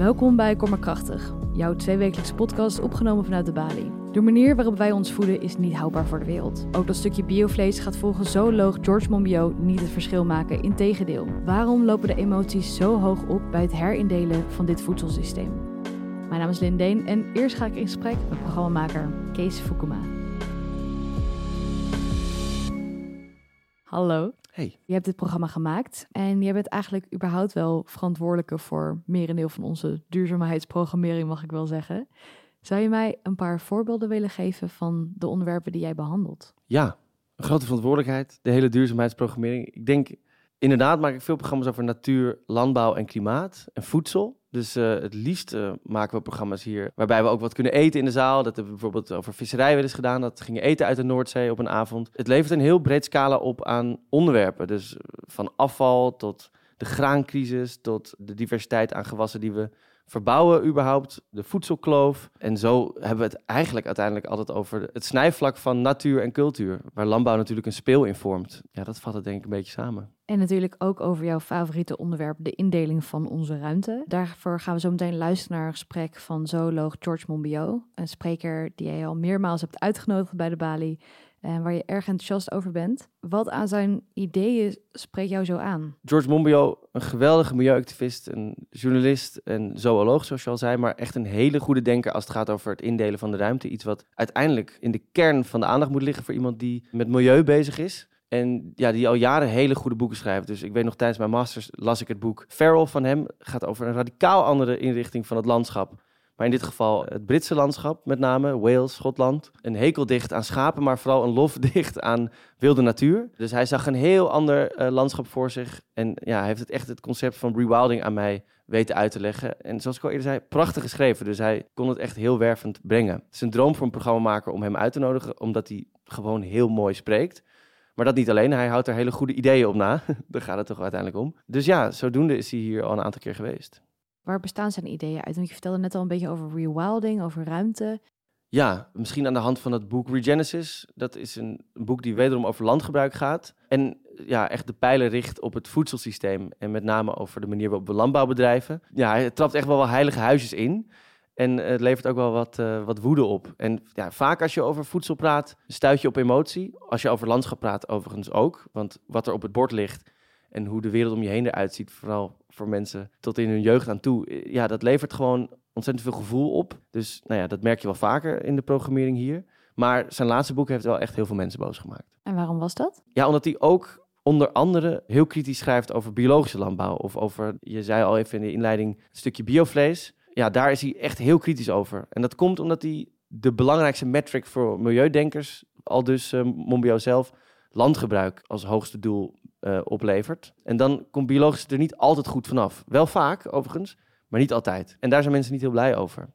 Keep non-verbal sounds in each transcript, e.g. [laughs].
Welkom bij Kom maar Krachtig, jouw tweewekelijkse podcast opgenomen vanuit de Bali. De manier waarop wij ons voeden is niet houdbaar voor de wereld. Ook dat stukje biovlees gaat volgens zooloog George Monbiot niet het verschil maken, integendeel. Waarom lopen de emoties zo hoog op bij het herindelen van dit voedselsysteem? Mijn naam is Lindeen en eerst ga ik in gesprek met programmamaker Kees Fukuma. Hallo. Hey. Je hebt dit programma gemaakt en jij bent eigenlijk überhaupt wel verantwoordelijke voor merendeel van onze duurzaamheidsprogrammering, mag ik wel zeggen. Zou je mij een paar voorbeelden willen geven van de onderwerpen die jij behandelt? Ja, een grote verantwoordelijkheid, de hele duurzaamheidsprogrammering. Ik denk, inderdaad maak ik veel programma's over natuur, landbouw en klimaat en voedsel. Dus uh, het liefst uh, maken we programma's hier waarbij we ook wat kunnen eten in de zaal. Dat hebben we bijvoorbeeld over visserij wel eens gedaan. Dat gingen eten uit de Noordzee op een avond. Het levert een heel breed scala op aan onderwerpen. Dus van afval tot de graancrisis, tot de diversiteit aan gewassen die we verbouwen überhaupt, de voedselkloof. En zo hebben we het eigenlijk uiteindelijk altijd over het snijvlak van natuur en cultuur, waar landbouw natuurlijk een speel in vormt. Ja, dat vat het denk ik een beetje samen. En natuurlijk ook over jouw favoriete onderwerp, de indeling van onze ruimte. Daarvoor gaan we zo meteen luisteren naar een gesprek van zooloog George Monbiot, een spreker die jij al meermaals hebt uitgenodigd bij de Bali en waar je erg enthousiast over bent. Wat aan zijn ideeën spreekt jou zo aan? George Monbiot, een geweldige milieuactivist, een journalist en zooloog, zoals je al zei, maar echt een hele goede denker als het gaat over het indelen van de ruimte. Iets wat uiteindelijk in de kern van de aandacht moet liggen voor iemand die met milieu bezig is. En ja, die al jaren hele goede boeken schrijft. Dus ik weet nog tijdens mijn masters las ik het boek Feral van hem. gaat over een radicaal andere inrichting van het landschap. Maar in dit geval het Britse landschap, met name Wales, Schotland. Een hekel dicht aan schapen, maar vooral een lof [laughs] dicht aan wilde natuur. Dus hij zag een heel ander uh, landschap voor zich. En ja, hij heeft het echt het concept van rewilding aan mij weten uit te leggen. En zoals ik al eerder zei, prachtig geschreven. Dus hij kon het echt heel wervend brengen. Het is een droom voor een programmamaker om hem uit te nodigen, omdat hij gewoon heel mooi spreekt. Maar dat niet alleen, hij houdt er hele goede ideeën op na. [laughs] Daar gaat het toch uiteindelijk om. Dus ja, zodoende is hij hier al een aantal keer geweest. Waar bestaan zijn ideeën uit? Want je vertelde net al een beetje over rewilding, over ruimte. Ja, misschien aan de hand van het boek Regenesis. Dat is een, boek die wederom over landgebruik gaat. En ja, echt de pijlen richt op het voedselsysteem. En met name over de manier waarop we landbouw bedrijven. Ja, hij trapt echt wel wel heilige huisjes in. En het levert ook wel wat, uh, wat woede op. En ja, vaak als je over voedsel praat, stuit je op emotie. Als je over landschap praat, overigens ook. Want wat er op het bord ligt en hoe de wereld om je heen eruit ziet, vooral voor mensen tot in hun jeugd aan toe, eh, ja, dat levert gewoon ontzettend veel gevoel op. Dus nou ja, dat merk je wel vaker in de programmering hier. Maar zijn laatste boek heeft wel echt heel veel mensen boos gemaakt. En waarom was dat? Ja, omdat hij ook onder andere heel kritisch schrijft over biologische landbouw. Of over, je zei al even in de inleiding, een stukje biovlees. Ja, daar is hij echt heel kritisch over. En dat komt omdat hij de belangrijkste metric voor milieudenkers, al dus uh, Monbiot zelf, landgebruik als hoogste doel uh, oplevert. En dan komt biologisch er niet altijd goed vanaf. Wel vaak, overigens, maar niet altijd. En daar zijn mensen niet heel blij over.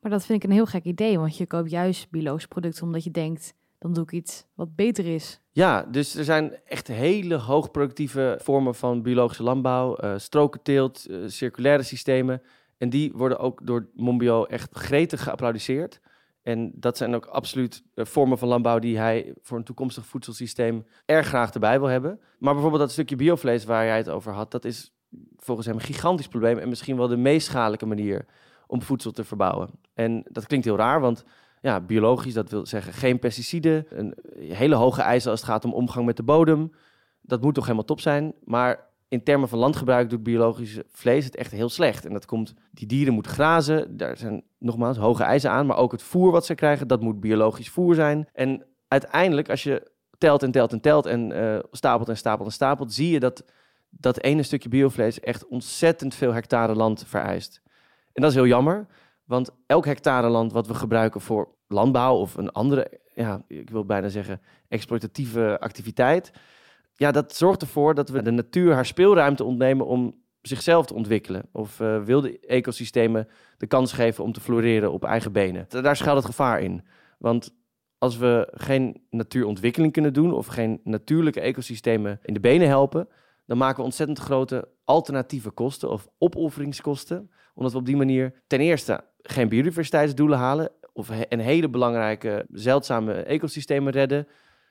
Maar dat vind ik een heel gek idee, want je koopt juist biologische producten omdat je denkt, dan doe ik iets wat beter is. Ja, dus er zijn echt hele hoogproductieve vormen van biologische landbouw, uh, strokenteelt, uh, circulaire systemen. En die worden ook door Monbiot echt gretig geapplaudisseerd. En dat zijn ook absoluut eh, vormen van landbouw die hij voor een toekomstig voedselsysteem erg graag erbij wil hebben. Maar bijvoorbeeld dat stukje biovlees waar jij het over had, dat is volgens hem een gigantisch probleem en misschien wel de meest schadelijke manier om voedsel te verbouwen. En dat klinkt heel raar, want ja, biologisch, dat wil zeggen geen pesticiden, een hele hoge eisen als het gaat om omgang met de bodem. Dat moet toch helemaal top zijn. Maar in termen van landgebruik doet biologisch vlees het echt heel slecht. En dat komt, die dieren moeten grazen, daar zijn nogmaals hoge eisen aan, maar ook het voer wat ze krijgen, dat moet biologisch voer zijn. En uiteindelijk, als je telt en telt en telt en uh, stapelt en stapelt en stapelt, zie je dat dat ene stukje biovlees echt ontzettend veel hectare land vereist. En dat is heel jammer, want elk hectare land wat we gebruiken voor landbouw of een andere, ja, ik wil bijna zeggen, exploitatieve activiteit, ja, dat zorgt ervoor dat we de natuur haar speelruimte ontnemen om zichzelf te ontwikkelen. Of uh, wilde ecosystemen de kans geven om te floreren op eigen benen. Daar schuilt het gevaar in. Want als we geen natuurontwikkeling kunnen doen of geen natuurlijke ecosystemen in de benen helpen, dan maken we ontzettend grote alternatieve kosten of opofferingskosten. Omdat we op die manier ten eerste geen biodiversiteitsdoelen halen of een hele belangrijke zeldzame ecosystemen redden.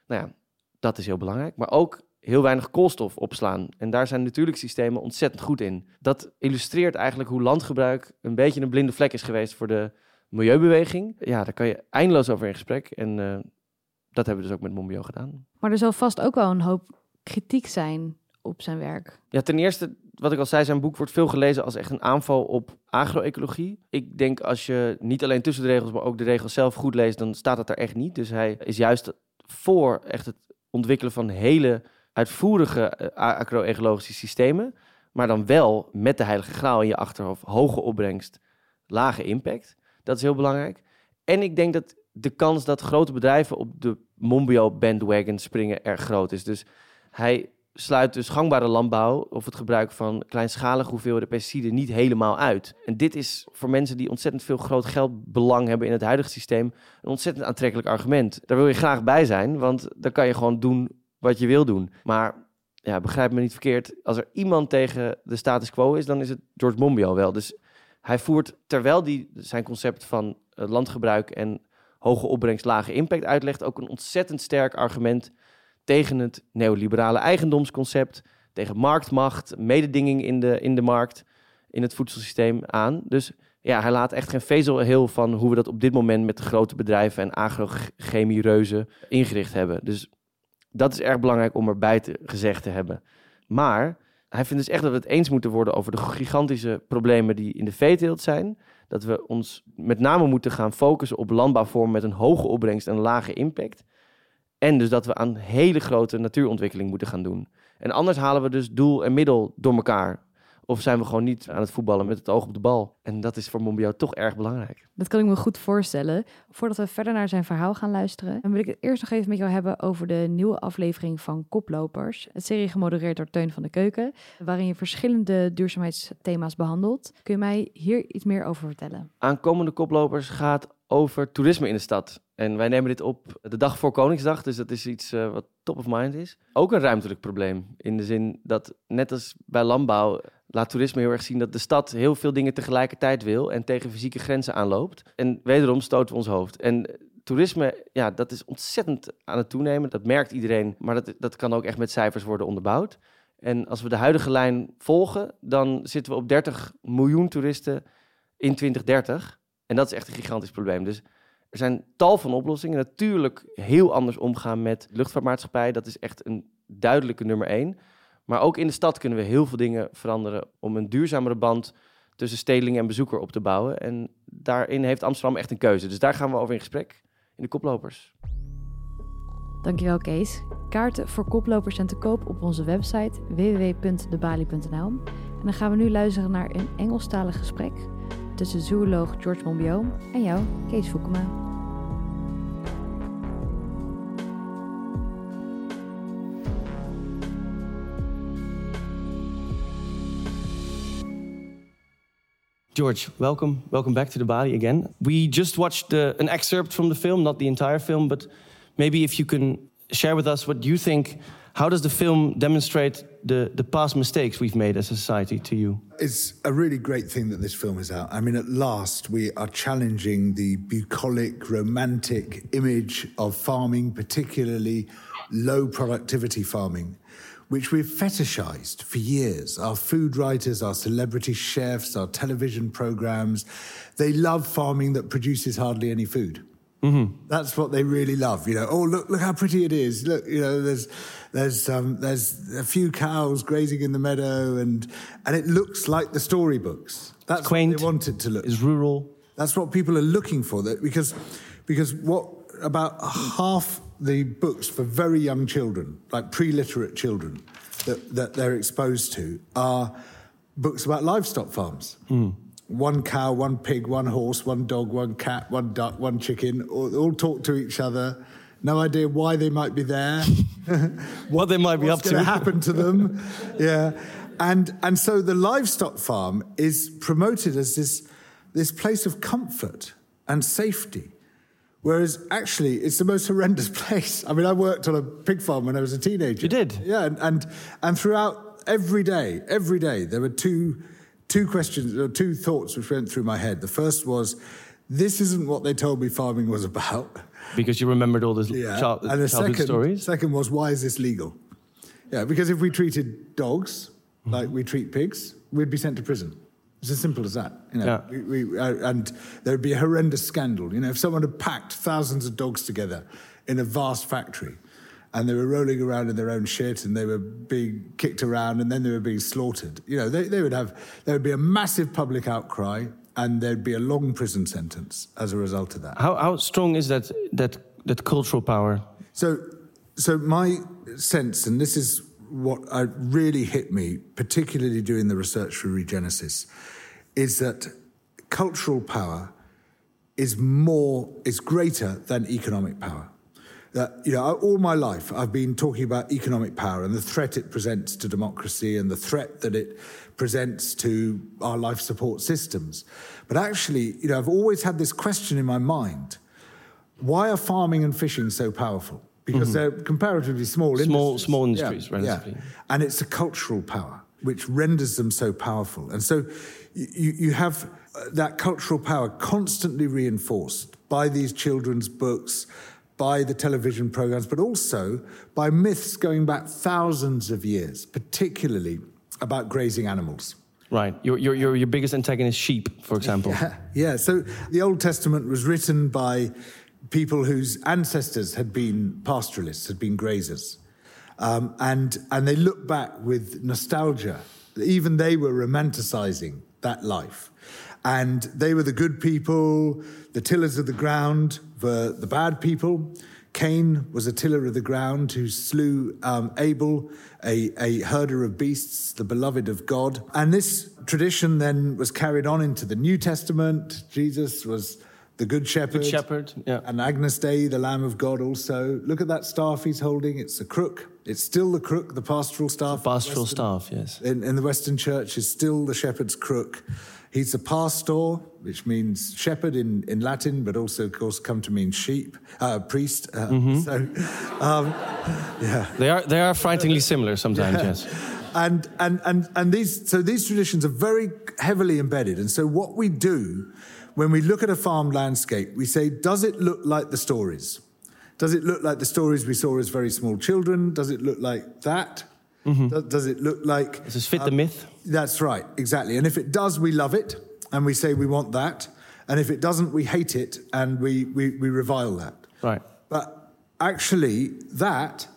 Nou ja, dat is heel belangrijk. Maar ook heel weinig koolstof opslaan. En daar zijn natuurlijke systemen ontzettend goed in. Dat illustreert eigenlijk hoe landgebruik een beetje een blinde vlek is geweest voor de milieubeweging. Ja, daar kan je eindeloos over in gesprek. En uh, dat hebben we dus ook met Monbiot gedaan. Maar er zal vast ook wel een hoop kritiek zijn op zijn werk. Ja, ten eerste, wat ik al zei, zijn boek wordt veel gelezen als echt een aanval op agroecologie. Ik denk als je niet alleen tussen de regels, maar ook de regels zelf goed leest, dan staat dat er echt niet. Dus hij is juist voor echt het ontwikkelen van hele uitvoerige uh, agroecologische systemen. Maar dan wel met de heilige graal in je achterhoofd. Hoge opbrengst, lage impact. Dat is heel belangrijk. En ik denk dat de kans dat grote bedrijven op de Monbiot bandwagon springen erg groot is. Dus hij sluit dus gangbare landbouw of het gebruik van kleinschalige hoeveelheden pesticiden niet helemaal uit. En dit is voor mensen die ontzettend veel groot geldbelang hebben in het huidige systeem een ontzettend aantrekkelijk argument. Daar wil je graag bij zijn, want dan kan je gewoon doen wat je wil doen. Maar ja, begrijp me niet verkeerd, als er iemand tegen de status quo is, dan is het George Monbiot wel. Dus hij voert, terwijl hij zijn concept van eh, landgebruik en hoge opbrengst, lage impact uitlegt, ook een ontzettend sterk argument tegen het neoliberale eigendomsconcept, tegen marktmacht, mededinging in de, in de markt, in het voedselsysteem aan. Dus ja, hij laat echt geen vezel heel van hoe we dat op dit moment met de grote bedrijven en agrochémie-reuzen ingericht hebben. Dus dat is erg belangrijk om erbij te, gezegd te hebben. Maar hij vindt dus echt dat we het eens moeten worden over de gigantische problemen die in de veeteelt zijn. Dat we ons met name moeten gaan focussen op landbouwvormen met een hoge opbrengst en een lage impact. En dus dat we aan hele grote natuurontwikkeling moeten gaan doen. En anders halen we dus doel en middel door elkaar. Of zijn we gewoon niet aan het voetballen met het oog op de bal? En dat is voor Monbiot toch erg belangrijk. Dat kan ik me goed voorstellen. Voordat we verder naar zijn verhaal gaan luisteren, dan wil ik het eerst nog even met jou hebben over de nieuwe aflevering van Koplopers. Het serie gemodereerd door Teun van de Keuken, waarin je verschillende duurzaamheidsthema's behandelt. Kun je mij hier iets meer over vertellen? Aankomende Koplopers gaat over toerisme in de stad. En wij nemen dit op de dag voor Koningsdag, dus dat is iets uh, wat top of mind is. Ook een ruimtelijk probleem, in de zin dat net als bij landbouw laat toerisme heel erg zien dat de stad heel veel dingen tegelijkertijd wil en tegen fysieke grenzen aanloopt. En wederom stoten we ons hoofd. En toerisme, ja, dat is ontzettend aan het toenemen. Dat merkt iedereen, maar dat, dat kan ook echt met cijfers worden onderbouwd. En als we de huidige lijn volgen, dan zitten we op 30 miljoen toeristen in 2030. En dat is echt een gigantisch probleem. Dus er zijn tal van oplossingen. Natuurlijk heel anders omgaan met luchtvaartmaatschappij. Dat is echt een duidelijke nummer één. Maar ook in de stad kunnen we heel veel dingen veranderen om een duurzamere band tussen stedeling en bezoeker op te bouwen. En daarin heeft Amsterdam echt een keuze. Dus daar gaan we over in gesprek in de koplopers. Dankjewel Kees. Kaarten voor koplopers zijn te koop op onze website www.debali.nl. En dan gaan we nu luisteren naar een Engelstalig gesprek tussen zooloog George Monbiot en jou, Kees Voekema. George, welcome, welcome back to the Bali again. We just watched an excerpt from the film, not the entire film, but maybe if you can share with us what you think. How does the film demonstrate the, the past mistakes we've made as a society to you? It's a really great thing that this film is out. I mean, at last, we are challenging the bucolic, romantic image of farming, particularly low productivity farming which we've fetishized for years. Our food writers, our celebrity chefs, our television programs, they love farming that produces hardly any food. Mm-hmm. That's what they really love. You know, oh look, look how pretty it is. Look, you know, there's there's um, there's a few cows grazing in the meadow, and and it looks like the storybooks. That's it's quaint, what they wanted to look. It's rural. That's what people are looking for. That because because what about half the books for very young children, like pre-literate children, that, that they're exposed to are books about livestock farms. Mm. One cow, one pig, one horse, one dog, one cat, one duck, one chicken, all, all talk to each other. No idea why they might be there, [laughs] what they might be up to, happen to them. [laughs] yeah, and and so the livestock farm is promoted as this this place of comfort and safety Whereas actually, it's the most horrendous [laughs] place. I mean, I worked on a pig farm when I was a teenager. You did? Yeah, and and, and throughout every day, every day, there were two two questions or two thoughts which went through my head. The first was, this isn't what they told me farming was about. Because you remembered all those [laughs] yeah. child, and the second, stories. Second was, why is this legal? Yeah, because if we treated dogs like we treat pigs, we'd be sent to prison. It's as simple as that. You know, Yeah. we, we, uh, and there would be a horrendous scandal. You know, if someone had packed thousands of dogs together in a vast factory and they were rolling around in their own shit and they were being kicked around and then they were being slaughtered, you know, they, they would have, there would be a massive public outcry and there'd be a long prison sentence as a result of that. How, how strong is that, that, that cultural power? So, so my sense, and this is what I really hit me, particularly doing the research for Regenesis, is that cultural power is more, is greater than economic power. That you know, all my life I've been talking about economic power and the threat it presents to democracy and the threat that it presents to our life support systems. But actually, you know, I've always had this question in my mind: Why are farming and fishing so powerful? Because they're comparatively small, Small- industries. small Yeah, industries, yeah. relatively. And it's a cultural power which renders them so powerful. And so you, you have uh, that cultural power constantly reinforced by these children's books, by the television programs, but also by myths going back thousands of years, particularly about grazing animals. Right. Your, your, your, your biggest antagonist, sheep, for example. [laughs] Yeah, yeah. So the Old Testament was written by people whose ancestors had been pastoralists, had been grazers. Um, and, and they look back with nostalgia. Even they were romanticizing that life. And they were the good people, the tillers of the ground were the bad people. Cain was a tiller of the ground who slew um, Abel, a, a herder of beasts, the beloved of God. And this tradition then was carried on into the New Testament. Jesus was the good shepherd. Good shepherd, yeah. And Agnus Dei, the Lamb of God, also. Look at that staff he's holding. It's a crook. It's still the crook, the pastoral staff. Pastoral Western- staff, yes. in, in the Western Church is still the shepherd's crook. He's a pastor, which means shepherd in, in Latin, but also, of course, come to mean sheep, uh, priest. Uh, Mm-hmm. So, um, yeah. They are, they are frighteningly similar sometimes, yes. And, and, and, and these, so these traditions are very heavily embedded. And so what we do when we look at a farm landscape, we say, does it look like the stories? Does it look like the stories we saw as very small children? Does it look like that? Mm-hmm. Does, does it look like Does this fit the um, myth? That's right, exactly. And if it does, we love it and we say we want that. And if it doesn't, we hate it and we, we, we revile that. Right. But actually, that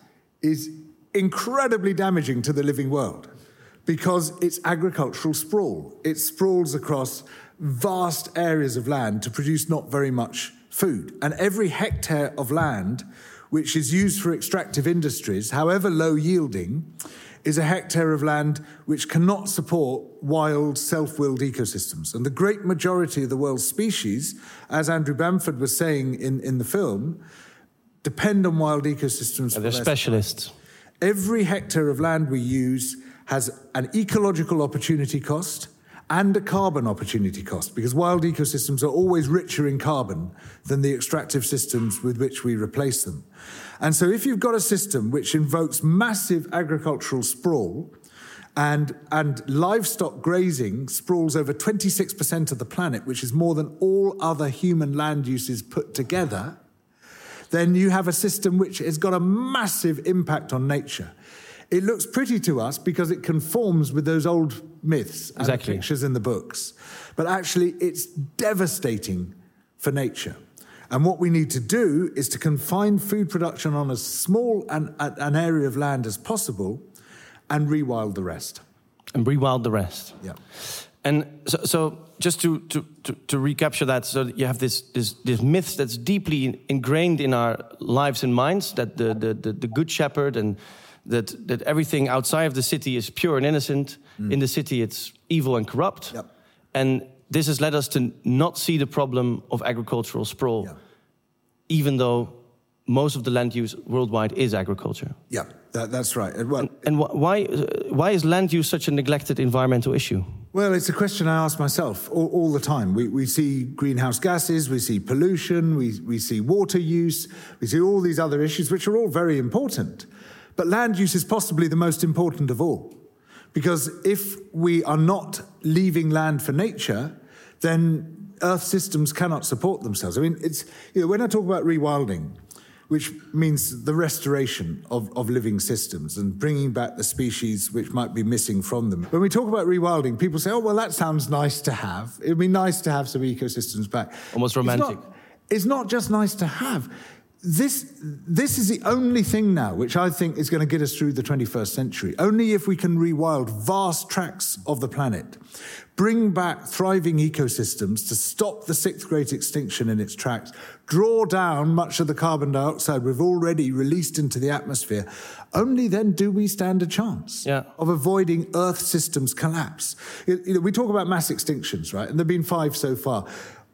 is incredibly damaging to the living world because it's agricultural sprawl. It sprawls across vast areas of land to produce not very much food. And every hectare of land which is used for extractive industries, however low yielding, is a hectare of land which cannot support wild, self willed ecosystems. And the great majority of the world's species, as Andrew Balmford was saying in, in the film, depend on wild ecosystems. for They're their specialists. Every hectare of land we use has an ecological opportunity cost and a carbon opportunity cost because wild ecosystems are always richer in carbon than the extractive systems with which we replace them. And so if you've got a system which invokes massive agricultural sprawl and, and livestock grazing sprawls over 26% of the planet, which is more than all other human land uses put together, then you have a system which has got a massive impact on nature. It looks pretty to us because it conforms with those old myths and Exactly. pictures in the books. But actually, it's devastating for nature. And what we need to do is to confine food production on as small an, an area of land as possible and rewild the rest. And rewild the rest. Yeah. And so, so just to, to, to, to recapture that, so you have this, this, this myth that's deeply ingrained in our lives and minds that the, the, the, the good shepherd and that, that everything outside of the city is pure and innocent. Mm. In the city, it's evil and corrupt. Yep. And this has led us to not see the problem of agricultural sprawl, Yeah. even though most of the land use worldwide is agriculture. Yeah, that, that's right. And well, And wh- why, why is land use such a neglected environmental issue? Well, it's a question I ask myself all, all the time. We, we see greenhouse gases, we see pollution, we, we see water use, we see all these other issues, which are all very important. But land use is possibly the most important of all. Because if we are not leaving land for nature, then Earth systems cannot support themselves. I mean, it's, you know, when I talk about rewilding, which means the restoration of, of living systems and bringing back the species which might be missing from them. When we talk about rewilding, people say, oh, well, that sounds nice to have. It'd be nice to have some ecosystems back. Almost romantic. It's not, it's not just nice to have this, this is the only thing now which I think is going to get us through the 21st century. Only if we can rewild vast tracts of the planet, bring back thriving ecosystems to stop the sixth great extinction in its tracks, draw down much of the carbon dioxide we've already released into the atmosphere, only then do we stand a chance yeah. of avoiding Earth systems collapse. You know, we talk about mass extinctions, right? And there have been five so far.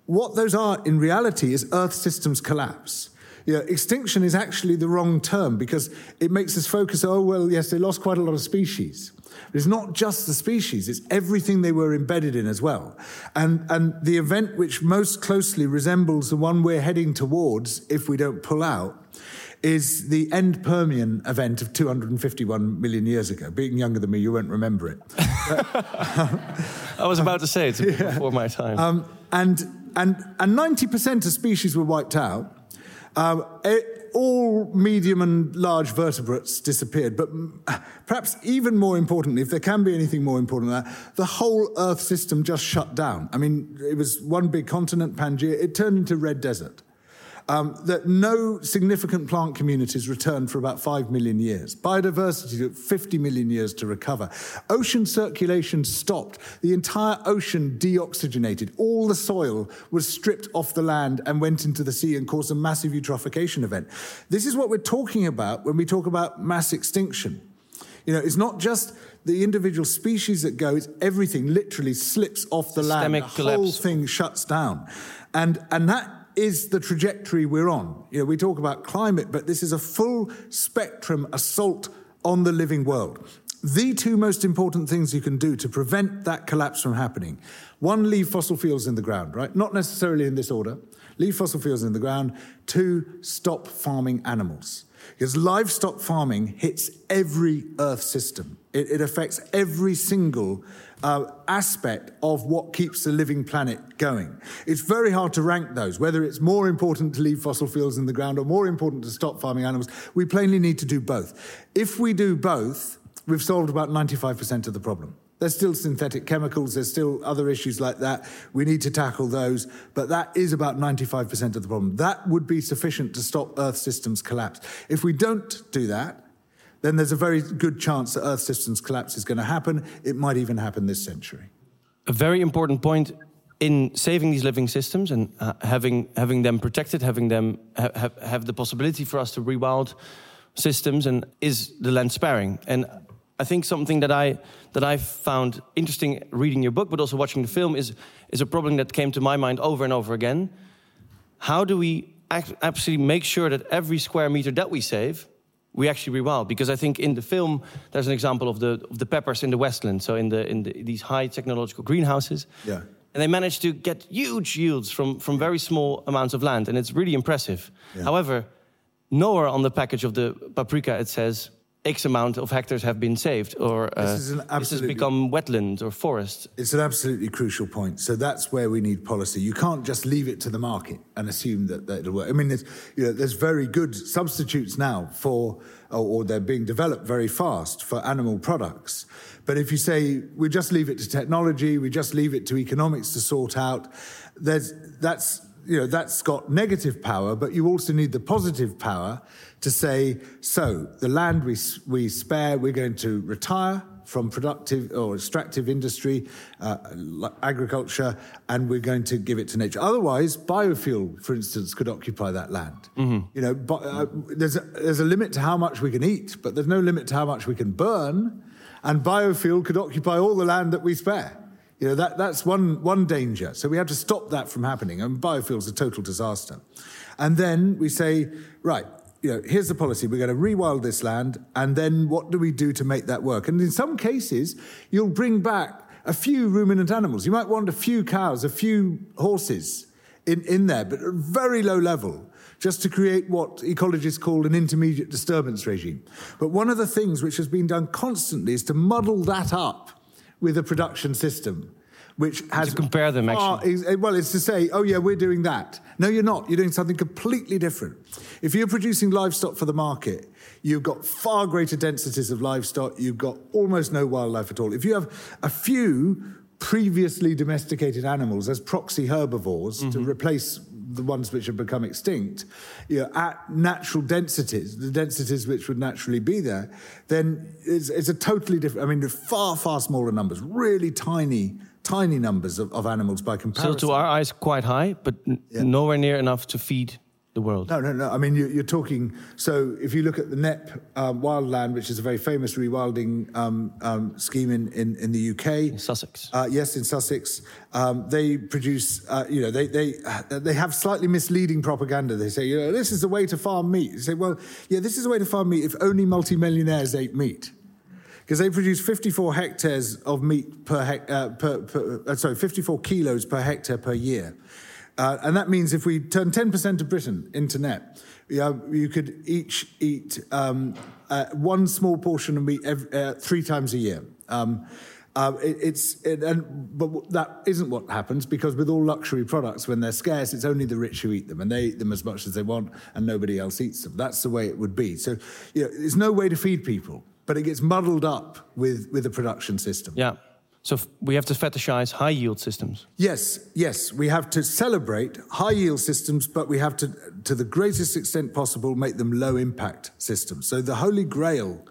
What those are in reality is Earth systems collapse. Yeah, extinction is actually the wrong term because it makes us focus, oh, well, yes, they lost quite a lot of species. But it's not just the species, it's everything they were embedded in as well. And, and the event which most closely resembles the one we're heading towards if we don't pull out is the end Permian event of 251 million years ago. Being younger than me, you won't remember it. [laughs] I was about to say it yeah. before my time. Um, and, and, and 90% of species were wiped out. Um, it, all medium and large vertebrates disappeared, but perhaps even more importantly, if there can be anything more important than that, the whole Earth system just shut down. I mean, it was one big continent, Pangaea, it turned into red desert um, that no significant plant communities returned for about 5 million years. Biodiversity took 50 million years to recover. Ocean circulation stopped. The entire ocean deoxygenated. All the soil was stripped off the land and went into the sea and caused a massive eutrophication event. This is what we're talking about when we talk about mass extinction. You know, it's not just the individual species that go, it's everything literally slips off the Systemic land. The collapse. whole thing shuts down. And, and that is the trajectory we're on. You know, we talk about climate, but this is a full spectrum assault on the living world. The two most important things you can do to prevent that collapse from happening one, leave fossil fuels in the ground, right? Not necessarily in this order. Leave fossil fuels in the ground. Two, stop farming animals. Because livestock farming hits every Earth system. It, it affects every single uh, aspect of what keeps the living planet going. It's very hard to rank those, whether it's more important to leave fossil fuels in the ground or more important to stop farming animals. We plainly need to do both. If we do both, we've solved about 95% of the problem. There's still synthetic chemicals, there's still other issues like that. We need to tackle those, but that is about 95% of the problem. That would be sufficient to stop Earth systems collapse. If we don't do that, then there's a very good chance that Earth systems collapse is going to happen. It might even happen this century. A very important point in saving these living systems and uh, having having them protected, having them ha have, have the possibility for us to rewild systems, and is the land sparing. And I think something that I that I found interesting reading your book, but also watching the film, is is a problem that came to my mind over and over again. How do we actually make sure that every square meter that we save we actually rewild because I think in the film there's an example of the of the peppers in the Westland, so in the in the, these high technological greenhouses. Yeah. And they managed to get huge yields from from very small amounts of land, and it's really impressive. Yeah. However, nowhere on the package of the paprika it says X amount of hectares have been saved, or uh, this, this, has become wetland or forest. It's an absolutely crucial point. So that's where we need policy. You can't just leave it to the market and assume that, that it'll work. I mean, there's, you know, there's very good substitutes now for, or, or they're being developed very fast for animal products. But if you say we just leave it to technology, we just leave it to economics to sort out, there's that's you know that's got negative power, but you also need the positive power to say, so the land we, we spare, we're going to retire from productive or extractive industry, uh, agriculture, and we're going to give it to nature. Otherwise, biofuel, for instance, could occupy that land. Mm-hmm. You know, but, uh, there's a, there's a limit to how much we can eat, but there's no limit to how much we can burn. And biofuel could occupy all the land that we spare. You know, that, that's one, one danger. So we have to stop that from happening. And biofuel's a total disaster. And then we say, right, you know, here's the policy. We're going to rewild this land, and then what do we do to make that work? And in some cases, you'll bring back a few ruminant animals. You might want a few cows, a few horses in, in there, but at very low level, just to create what ecologists call an intermediate disturbance regime. But one of the things which has been done constantly is to muddle that up with a production system which has To compare them, actually. well, it's to say, oh yeah, we're doing that. No, you're not. You're doing something completely different. If you're producing livestock for the market, you've got far greater densities of livestock. You've got almost no wildlife at all. If you have a few previously domesticated animals as proxy herbivores to mm-hmm. replace the ones which have become extinct, you know, at natural densities, the densities which would naturally be there, then it's, it's a totally different. I mean, far, far smaller numbers, really tiny, tiny numbers of, of animals by Still, comparison. to our eyes, quite high, but n- nowhere near enough to feed the world. No, no, no. I mean, you, you're talking. So, if you look at the Knepp um, Wildland, which is a very famous rewilding um, um, scheme in, in, in the UK, In Sussex. uh, yes, in Sussex, um, they produce. Uh, you know, they they uh, they have slightly misleading propaganda. They say, you know, this is the way to farm meat. You say, well, yeah, this is the way to farm meat if only multimillionaires ate meat. Because they produce 54 hectares of meat per, hec- uh, per, per uh, sorry, 54 kilos per hectare per year. Uh, and that means if we turn 10% of Britain into Knepp, you, know, you could each eat um, uh, one small portion of meat ev uh, three times a year. Um, uh, it, it's it, and but that isn't what happens because with all luxury products, when they're scarce, it's only the rich who eat them, and they eat them as much as they want, and nobody else eats them. That's the way it would be. So, you know, there's no way to feed people, but it gets muddled up with with a production system. Yeah. So f- we have to fetishize high yield systems. Yes, yes, we have to celebrate high yield systems, but we have to, to the greatest extent possible, make them low impact systems. So the holy grail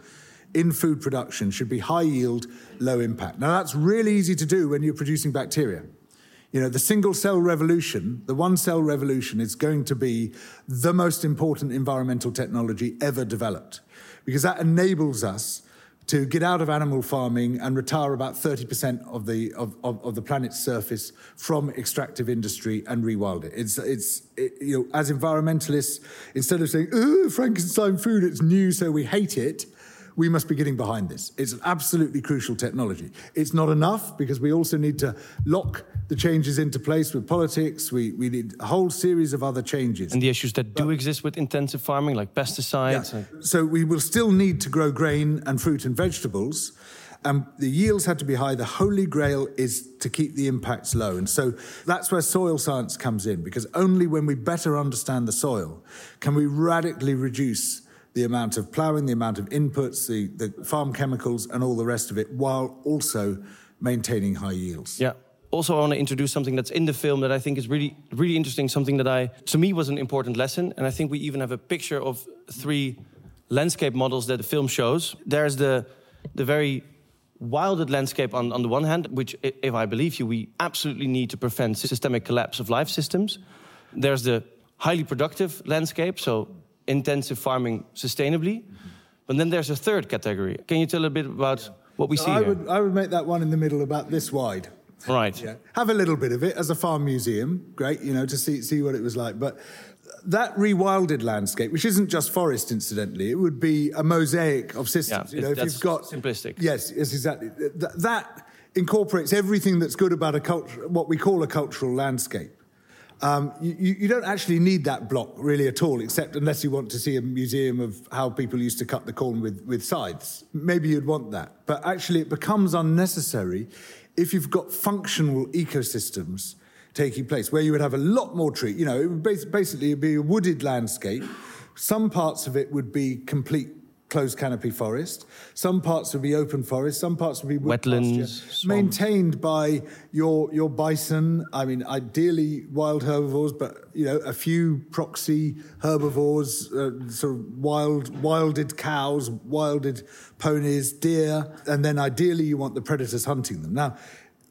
in food production should be high yield, low impact. Now that's really easy to do when you're producing bacteria. You know, the single cell revolution, the one cell revolution, is going to be the most important environmental technology ever developed because that enables us to get out of animal farming and retire about 30% of the, of, of, of the planet's surface from extractive industry and rewild it. It's, it's it, you know, as environmentalists, instead of saying, oh, Frankenstein food, it's new, so we hate it, we must be getting behind this. It's an absolutely crucial technology. It's not enough because we also need to lock the changes into place with politics. We, we need a whole series of other changes. And the issues that do exist with intensive farming, like pesticides. Yeah. like- So we will still need to grow grain and fruit and vegetables. And the yields had to be high. The holy grail is to keep the impacts low. And so that's where soil science comes in, because only when we better understand the soil can we radically reduce the amount of ploughing, the amount of inputs, the, the farm chemicals, and all the rest of it, while also maintaining high yields. Yeah. Also, I want to introduce something that's in the film that I think is really, really interesting. Something that I, to me, was an important lesson. And I think we even have a picture of three landscape models that the film shows. There's the, the very wilded landscape on, on the one hand, which, if I believe you, we absolutely need to prevent systemic collapse of life systems. There's the highly productive landscape, so intensive farming sustainably. But then there's a third category. Can you tell a bit about what we So see I here? would, I would make that one in the middle about this wide. Right. Yeah. Have a little bit of it as a farm museum. Great, you know, to see see what it was like. But that rewilded landscape, which isn't just forest, incidentally, it would be a mosaic of systems. Yeah, you know, if you've got simplistic. Yes, yes, exactly. Th- that incorporates everything that's good about a culture, what we call a cultural landscape. Um, you, you don't actually need that block really at all, except unless you want to see a museum of how people used to cut the corn with, with scythes. Maybe you'd want that. But actually, it becomes unnecessary if you've got functional ecosystems taking place, where you would have a lot more tree. You know, it would bas- basically it'd be a wooded landscape. Some parts of it would be complete closed canopy forest. Some parts would be open forest. Some parts would be Wetlands, pasture, maintained by your your bison. I mean, ideally wild herbivores, but you know, a few proxy herbivores, uh, sort of wild wilded cows, wilded ponies, deer, and then ideally you want the predators hunting them. Now,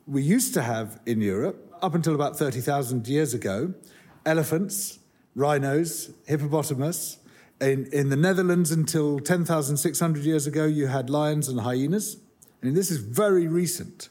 we used to have in Europe up until about thirty thousand years ago, elephants, rhinos, hippopotamus. In, in the Netherlands, until 10,600 years ago, you had lions and hyenas. I mean, this is very recent.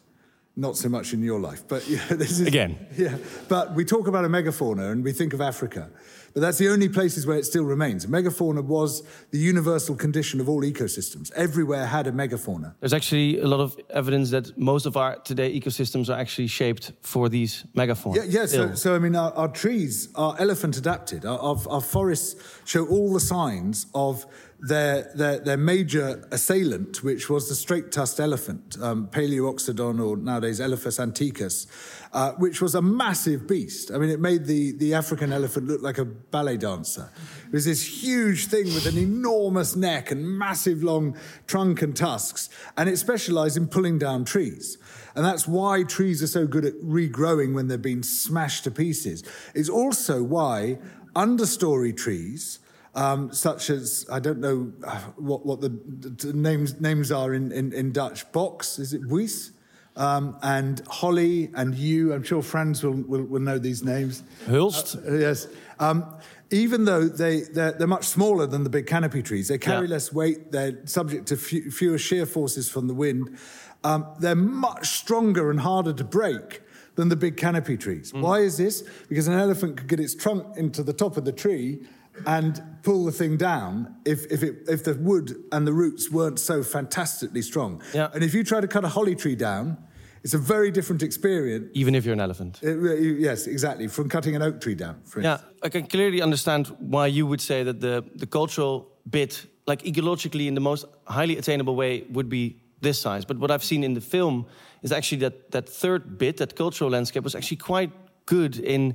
Not so much in your life, but [laughs] yeah, this is Again. [laughs] Yeah, but we talk about a megafauna and we think of Africa, but that's the only places where it still remains. Megafauna was the universal condition of all ecosystems. Everywhere had a megafauna. There's actually a lot of evidence that most of our today ecosystems are actually shaped for these megafauna. Yeah, yeah. So, so I mean, our, our trees are elephant adapted. Our, our, our forests show all the signs of their, their, their major assailant, which was the straight tusked elephant, um, Palaeoloxodon, or nowadays Elephas antiquus, uh, which was a massive beast. I mean, it made the, the African elephant look like a ballet dancer. It was this huge thing with an enormous neck and massive long trunk and tusks, and it specialized in pulling down trees. And that's why trees are so good at regrowing when they've been smashed to pieces. It's also why understory trees, um, such as I don't know uh, what, what the, the names names are in, in, in, Dutch. Box is it Buis? Um, and Holly and yew. I'm sure Franz will, will, will know these names. Hulst. Uh, yes. Um, even though they, they're, they're, much smaller than the big canopy trees, they carry yeah. less weight, they're subject to fewer shear forces from the wind, um, they're much stronger and harder to break than the big canopy trees. Mm. Why is this? Because an elephant could get its trunk into the top of the tree and pull the thing down if, if, it, if the wood and the roots weren't so fantastically strong. Yeah. And if you try to cut a holly tree down, it's a very different experience. Even if you're an elephant. It, yes, exactly. From cutting an oak tree down, for Yeah, I can clearly understand why you would say that the, the cultural bit, like ecologically in the most highly attainable way, would be this size. But what I've seen in the film is actually that that third bit, that cultural landscape, was actually quite good in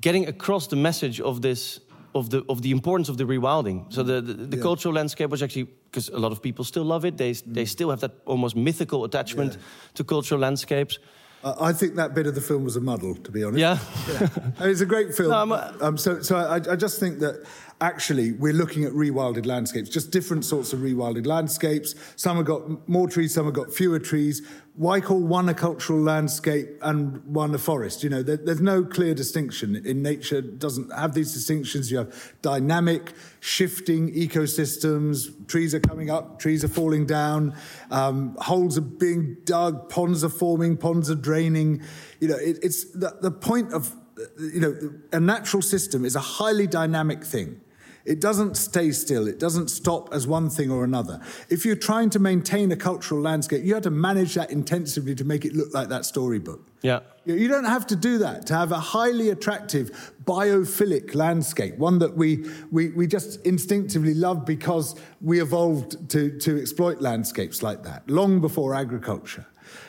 getting across the message of this of the of the importance of the rewilding. So the the, the yeah. cultural landscape was actually because a lot of people still love it. They mm. they still have that almost mythical attachment yeah. to cultural landscapes. Uh, I think that bit of the film was a muddle, to be honest. Yeah, [laughs] yeah. it's a great film. No, um, so, so I, I, just think that actually we're looking at rewilded landscapes, just different sorts of rewilded landscapes. Some have got more trees, some have got fewer trees. Why call one a cultural landscape and one a forest? You know, there, there's no clear distinction. In nature, doesn't have these distinctions. You have dynamic, shifting ecosystems. Trees are coming up, trees are falling down, um, holes are being dug, ponds are forming, ponds are draining. You know, it, it's the, the point of you know, a natural system is a highly dynamic thing. It doesn't stay still. It doesn't stop as one thing or another. If you're trying to maintain a cultural landscape, you have to manage that intensively to make it look like that storybook. Yeah. You don't have to do that to have a highly attractive biophilic landscape, one that we, we, we just instinctively love because we evolved to, to exploit landscapes like that long before agriculture.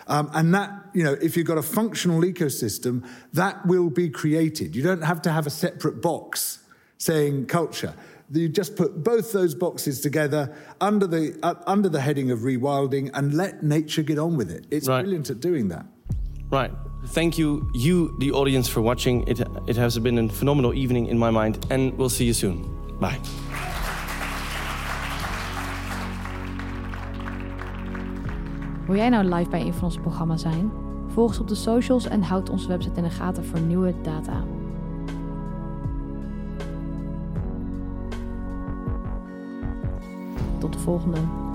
Um, and that, you know, if you've got a functional ecosystem, that will be created. You don't have to have a separate box saying culture. You just put both those boxes together under the, uh, under the heading of rewilding and let nature get on with it. It's right. brilliant at doing that. Right. Thank you, you, the audience, for watching. It, it has been a phenomenal evening in my mind, and we'll see you soon. Bye. Wil jij nou live bij een van onze programma's zijn? Volg ons op de socials en houd onze website in de gaten voor nieuwe data. Volgende.